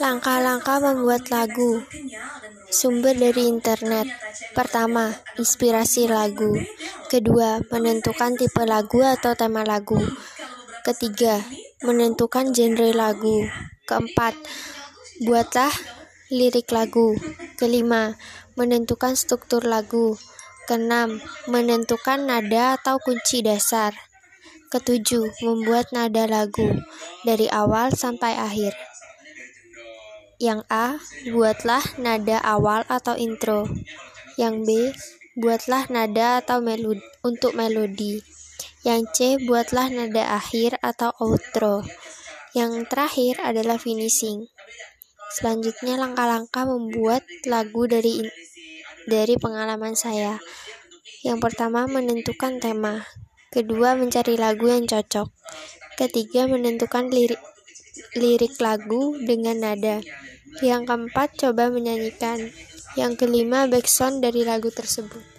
Langkah-langkah membuat lagu. Sumber dari internet. Pertama, inspirasi lagu. Kedua, menentukan tipe lagu atau tema lagu. Ketiga, menentukan genre lagu. Keempat, buatlah lirik lagu. Kelima, menentukan struktur lagu. Keenam, menentukan nada atau kunci dasar. Ketujuh, membuat nada lagu dari awal sampai akhir. Yang A, buatlah nada awal atau intro. Yang B, buatlah nada atau melodi untuk melodi. Yang C, buatlah nada akhir atau outro. Yang terakhir adalah finishing. Selanjutnya langkah-langkah membuat lagu dari dari pengalaman saya. Yang pertama menentukan tema. Kedua mencari lagu yang cocok. Ketiga menentukan lirik lirik lagu dengan nada. Yang keempat, coba menyanyikan. Yang kelima, backsound dari lagu tersebut.